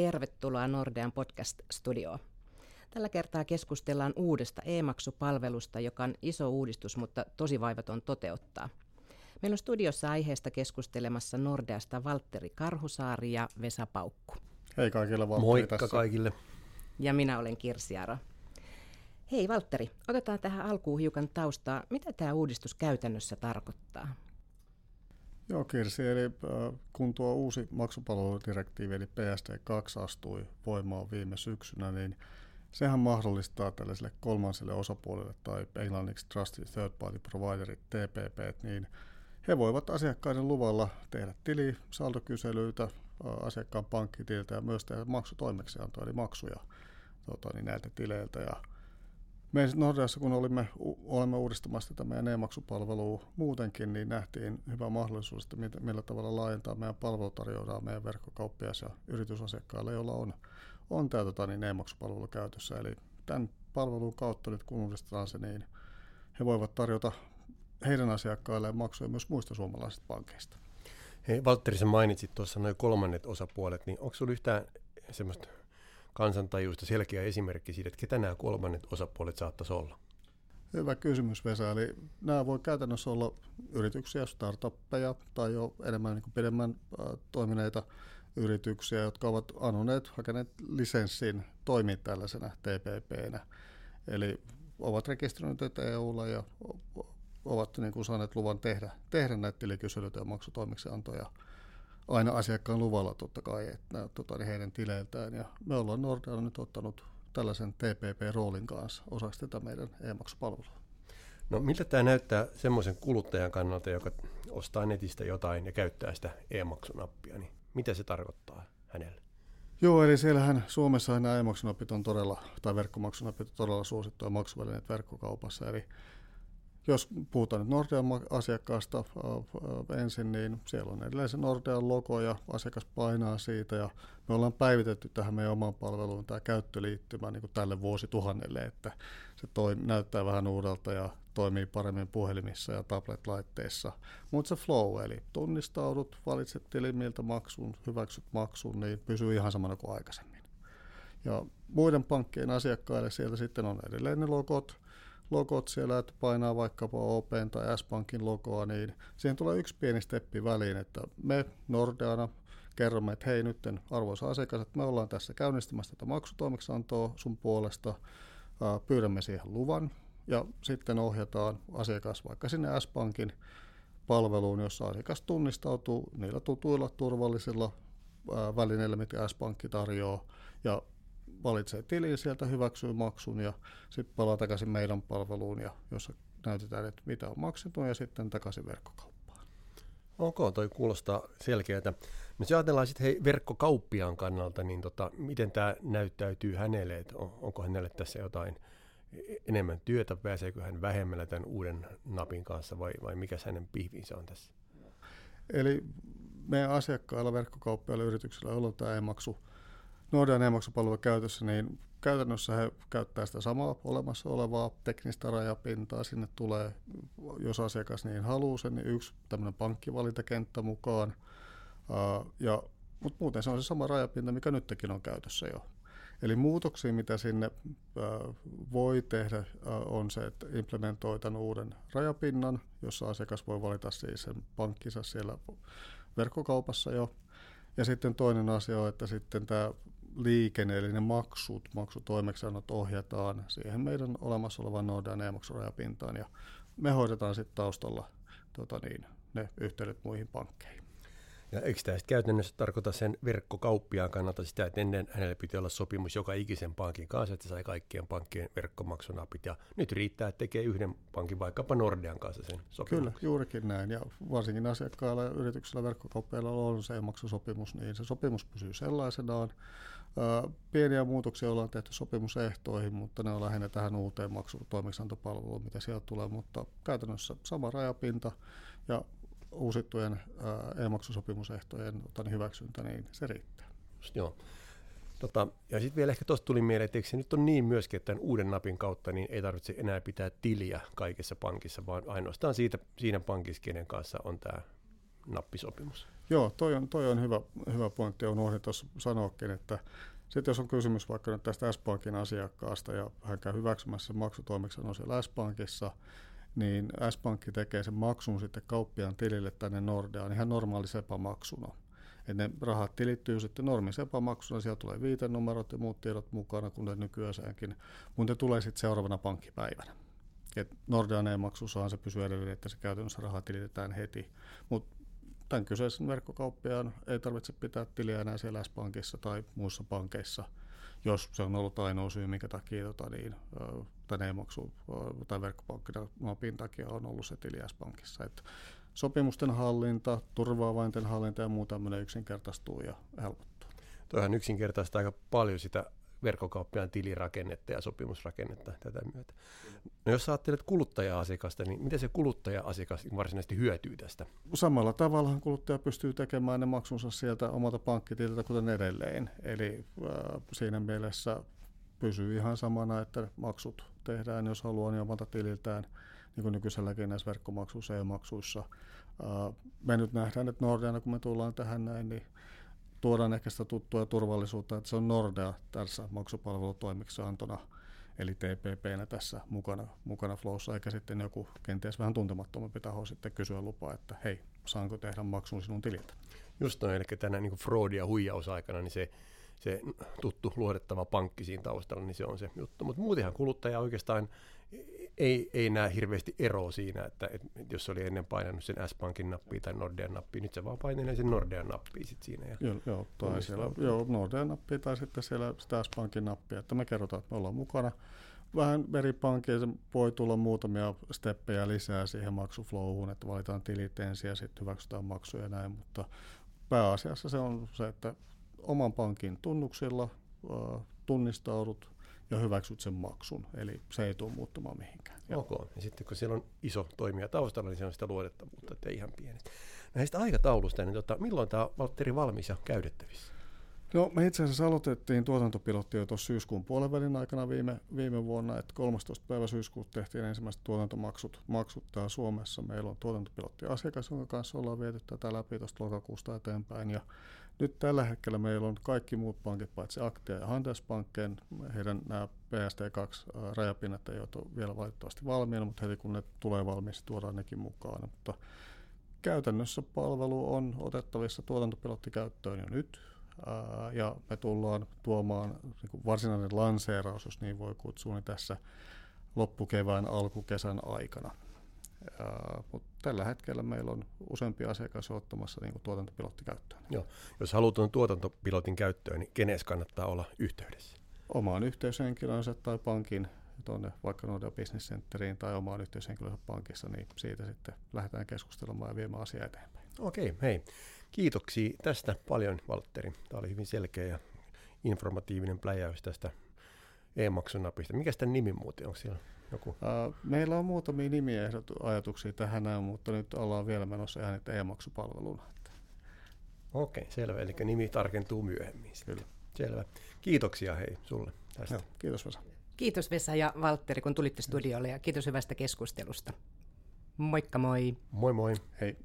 Tervetuloa Nordean podcast-studioon. Tällä kertaa keskustellaan uudesta e-maksupalvelusta, joka on iso uudistus, mutta tosi vaivaton toteuttaa. Meillä on studiossa aiheesta keskustelemassa Nordeasta Valtteri Karhusaari ja Vesa Paukku. Hei kaikille Valtteri Moikka tässä. kaikille. Ja minä olen Kirsi Aro. Hei Valtteri, otetaan tähän alkuun hiukan taustaa. Mitä tämä uudistus käytännössä tarkoittaa? Joo Kirsi, eli äh, kun tuo uusi maksupalveludirektiivi eli PSD2 astui voimaan viime syksynä, niin sehän mahdollistaa tällaiselle kolmanselle osapuolelle tai englanniksi Trusted Third Party Providerit, TPP, niin he voivat asiakkaiden luvalla tehdä tili, saldokyselyitä äh, asiakkaan pankkitililtä ja myös tehdä maksutoimeksiantoa, eli maksuja tota, niin näiltä tileiltä. Ja me Nordeassa, kun olimme, olemme uudistamassa tätä meidän e-maksupalvelua muutenkin, niin nähtiin hyvä mahdollisuus, että millä tavalla laajentaa meidän palvelutarjoaa meidän verkkokauppias- ja yritysasiakkaille, joilla on, on tämä tota, niin e-maksupalvelu käytössä. Eli tämän palvelun kautta nyt kun uudistetaan se, niin he voivat tarjota heidän asiakkailleen maksuja myös muista suomalaisista pankeista. Hei, Valtteri, sä mainitsit tuossa noin kolmannet osapuolet, niin onko sinulla yhtään semmoista kansantajuista selkeä esimerkki siitä, että ketä nämä kolmannet osapuolet saattaisi olla? Hyvä kysymys Vesa. Eli nämä voi käytännössä olla yrityksiä, startuppeja tai jo enemmän niin pidemmän äh, toimineita yrityksiä, jotka ovat anoneet, hakeneet lisenssin toimia tällaisena TPPnä. Eli ovat rekisteröineet EUlla ja ovat niin kuin saaneet luvan tehdä, tehdä näitä tilikyselyitä ja maksutoimeksiantoja aina asiakkaan luvalla totta kai, että tota, niin heidän tileiltään. Ja me ollaan Nordealla nyt ottanut tällaisen TPP-roolin kanssa osaksi tätä meidän e-maksupalvelua. No miltä tämä näyttää semmoisen kuluttajan kannalta, joka ostaa netistä jotain ja käyttää sitä e-maksunappia, niin mitä se tarkoittaa hänelle? Joo, eli siellähän Suomessa nämä e-maksunapit on todella, tai verkkomaksunapit on todella suosittuja maksuvälineet verkkokaupassa, eli jos puhutaan nyt Nordean asiakkaasta ensin, niin siellä on edelleen se Nordean logo ja asiakas painaa siitä ja me ollaan päivitetty tähän meidän omaan palveluun tämä käyttöliittymä niin kuin tälle vuosituhannelle, että se toi, näyttää vähän uudelta ja toimii paremmin puhelimissa ja tablet-laitteissa. Mutta se flow, eli tunnistaudut, valitset tilimiltä maksun, hyväksyt maksun, niin pysyy ihan samana kuin aikaisemmin. Ja muiden pankkien asiakkaille sieltä sitten on edelleen ne logot, logot siellä, että painaa vaikkapa Open tai S-Pankin logoa, niin siihen tulee yksi pieni steppi väliin, että me Nordeana kerromme, että hei nyt arvoisa asiakas, että me ollaan tässä käynnistämässä tätä maksutoimeksantoa sun puolesta, pyydämme siihen luvan. Ja sitten ohjataan asiakas vaikka sinne S-Pankin palveluun, jossa asiakas tunnistautuu niillä tutuilla turvallisilla välineillä, mitä S-Pankki tarjoaa, ja valitsee tilin sieltä, hyväksyy maksun ja sitten palaa takaisin meidän palveluun, ja jossa näytetään, että mitä on maksettu ja sitten takaisin verkkokauppaan. Ok, toi kuulostaa selkeältä. No jos ajatellaan sitten hei, verkkokauppiaan kannalta, niin tota, miten tämä näyttäytyy hänelle, että on, onko hänelle tässä jotain enemmän työtä, pääseekö hän vähemmällä tämän uuden napin kanssa vai, vai mikä hänen pihvinsä on tässä? Eli meidän asiakkailla, verkkokauppiailla, yrityksillä, joilla on tämä e-maksu Nordean e-maksupalvelu käytössä, niin käytännössä he käyttää sitä samaa olemassa olevaa teknistä rajapintaa. Sinne tulee, jos asiakas niin haluaa sen, niin yksi tämmöinen pankkivalintakenttä mukaan. ja, mutta muuten se on se sama rajapinta, mikä nytkin on käytössä jo. Eli muutoksia, mitä sinne voi tehdä, on se, että implementoi tämän uuden rajapinnan, jossa asiakas voi valita siis sen pankkinsa siellä verkkokaupassa jo. Ja sitten toinen asia on, että sitten tämä liikenne, eli ne maksut, maksutoimeksiannot ohjataan siihen meidän olemassa olevan Nordean e-maksurajapintaan ja me hoidetaan sitten taustalla tota niin, ne yhteydet muihin pankkeihin. Ja eikö tämä käytännössä tarkoita sen verkkokauppiaan kannalta sitä, että ennen hänelle piti olla sopimus joka ikisen pankin kanssa, että sai kaikkien pankkien verkkomaksunapit. Ja nyt riittää, että tekee yhden pankin, vaikkapa Nordean kanssa sen sopimuksen. Kyllä, juurikin näin. Ja varsinkin asiakkailla ja yrityksillä verkkokauppiailla on se maksusopimus, niin se sopimus pysyy sellaisenaan. Pieniä muutoksia ollaan tehty sopimusehtoihin, mutta ne on lähinnä tähän uuteen maksutoimiksantopalveluun, mitä sieltä tulee, mutta käytännössä sama rajapinta ja uusittujen e-maksusopimusehtojen hyväksyntä, niin se riittää. Just joo. Tota, ja sitten vielä ehkä tuosta tuli mieleen, että se nyt on niin myöskin, että tämän uuden napin kautta niin ei tarvitse enää pitää tiliä kaikessa pankissa, vaan ainoastaan siitä, siinä pankissa, kenen kanssa on tämä nappisopimus. Joo, toi on, toi on hyvä, hyvä pointti. Unohdin tuossa sanoakin, että sitten jos on kysymys vaikka nyt tästä S-Pankin asiakkaasta ja hän käy hyväksymässä maksutoimiksen siellä S-Pankissa, niin S-Pankki tekee sen maksun sitten kauppiaan tilille tänne Nordeaan ihan normaali SEPA-maksuna. Et ne rahat tilittyy sitten normi SEPA-maksuna, siellä tulee viitenumerot ja muut tiedot mukana, kun ne nykyäänkin, mutta ne tulee sitten seuraavana pankkipäivänä. Et Nordean e-maksussahan se pysyy edelleen, että se käytännössä raha tilitetään heti, mutta tämän kyseisen verkkokauppiaan ei tarvitse pitää tiliä enää siellä S-pankissa tai muissa pankeissa, jos se on ollut ainoa syy, minkä takia tota, niin, tämän e-maksu tai verkkopankkinapin takia on ollut se tili S-pankissa. Et sopimusten hallinta, turvaavainten hallinta ja muu tämmöinen yksinkertaistuu ja helpottuu. Toihan yksinkertaistaa aika paljon sitä verkkokauppiaan tilirakennetta ja sopimusrakennetta tätä myötä. No jos ajattelet kuluttaja-asiakasta, niin miten se kuluttaja-asiakas varsinaisesti hyötyy tästä? Samalla tavalla kuluttaja pystyy tekemään ne maksunsa sieltä omalta pankkitililtä kuten edelleen. Eli äh, siinä mielessä pysyy ihan samana, että maksut tehdään, jos haluaa, niin omalta tililtään, niin kuin nykyiselläkin näissä verkkomaksuissa ja maksuissa. Äh, me nyt nähdään, että Nordeana, kun me tullaan tähän näin, niin tuodaan ehkä sitä tuttua turvallisuutta, että se on Nordea tässä maksupalvelutoimiksiantona, eli TPPnä tässä mukana, mukana Flowssa, eikä sitten joku kenties vähän tuntemattomampi taho sitten kysyä lupaa, että hei, saanko tehdä maksun sinun tililtä. Just noin, eli tänä niin fraud- ja huijausaikana, niin se, se tuttu luotettava pankki siinä taustalla, niin se on se juttu. Mutta muutenhan kuluttaja oikeastaan ei, ei näe hirveästi eroa siinä, että, että jos oli ennen painanut sen S-Pankin nappia tai Nordean nappia, nyt se vaan painelee sen Nordean nappia sit siinä. Ja joo, joo, tai siellä, joo, Nordean nappia tai sitten siellä sitä S-Pankin nappia, että me kerrotaan, että me ollaan mukana. Vähän eri pankkeja voi tulla muutamia steppejä lisää siihen maksuflowhun, että valitaan tilit ensin ja sitten hyväksytään maksuja ja näin, mutta pääasiassa se on se, että oman pankin tunnuksilla tunnistaudut, ja hyväksyt sen maksun. Eli se ei tule muuttumaan mihinkään. Ok. Ja sitten kun siellä on iso toimija taustalla, niin se on sitä luotettavuutta, että ihan pieni. Näistä aikataulusta, niin tota, milloin tämä Valtteri valmis ja käytettävissä? No me itse asiassa aloitettiin tuotantopilotti jo tuossa syyskuun puolen aikana viime, viime vuonna, että 13. päivä syyskuuta tehtiin ensimmäiset tuotantomaksut maksut täällä Suomessa. Meillä on tuotantopilotti asiakas, jonka kanssa ollaan viety tätä läpi tuosta lokakuusta eteenpäin ja nyt tällä hetkellä meillä on kaikki muut pankit, paitsi Aktia ja Handelsbanken. Heidän nämä PSD2-rajapinnat ei ole vielä valitettavasti valmiina, mutta heti kun ne tulee valmiiksi, tuodaan nekin mukaan. Mutta käytännössä palvelu on otettavissa tuotantopilottikäyttöön jo nyt, ja me tullaan tuomaan niin varsinainen lanseeraus, jos niin voi kutsua, niin tässä loppukevään, alkukesän aikana. Mutta tällä hetkellä meillä on useampi asiakas ottamassa niin tuotantopilotti käyttöön. Joo. Jos halutaan tuotantopilotin käyttöön, niin kenes kannattaa olla yhteydessä? Omaan yhteyshenkilönsä tai pankin tuonne vaikka Nordea Business Centeriin tai omaan yhteyshenkilönsä pankissa, niin siitä sitten lähdetään keskustelemaan ja viemään asiaa eteenpäin. Okei, hei. Kiitoksia tästä paljon, Valtteri. Tämä oli hyvin selkeä ja informatiivinen pläjäys tästä e-maksunapista. Mikä tämän nimi muuten, onko siellä joku? Uh, meillä on muutamia nimiä ajatuksia tähän näin, mutta nyt ollaan vielä menossa ihan e-maksupalveluna. Okei, okay, selvä. Eli nimi tarkentuu myöhemmin. Kyllä. Selvä. Kiitoksia hei sulle tästä. Joo, kiitos Vesa. Kiitos Vesa ja Valtteri, kun tulitte studiolle ja kiitos hyvästä keskustelusta. Moikka moi. Moi moi. Hei.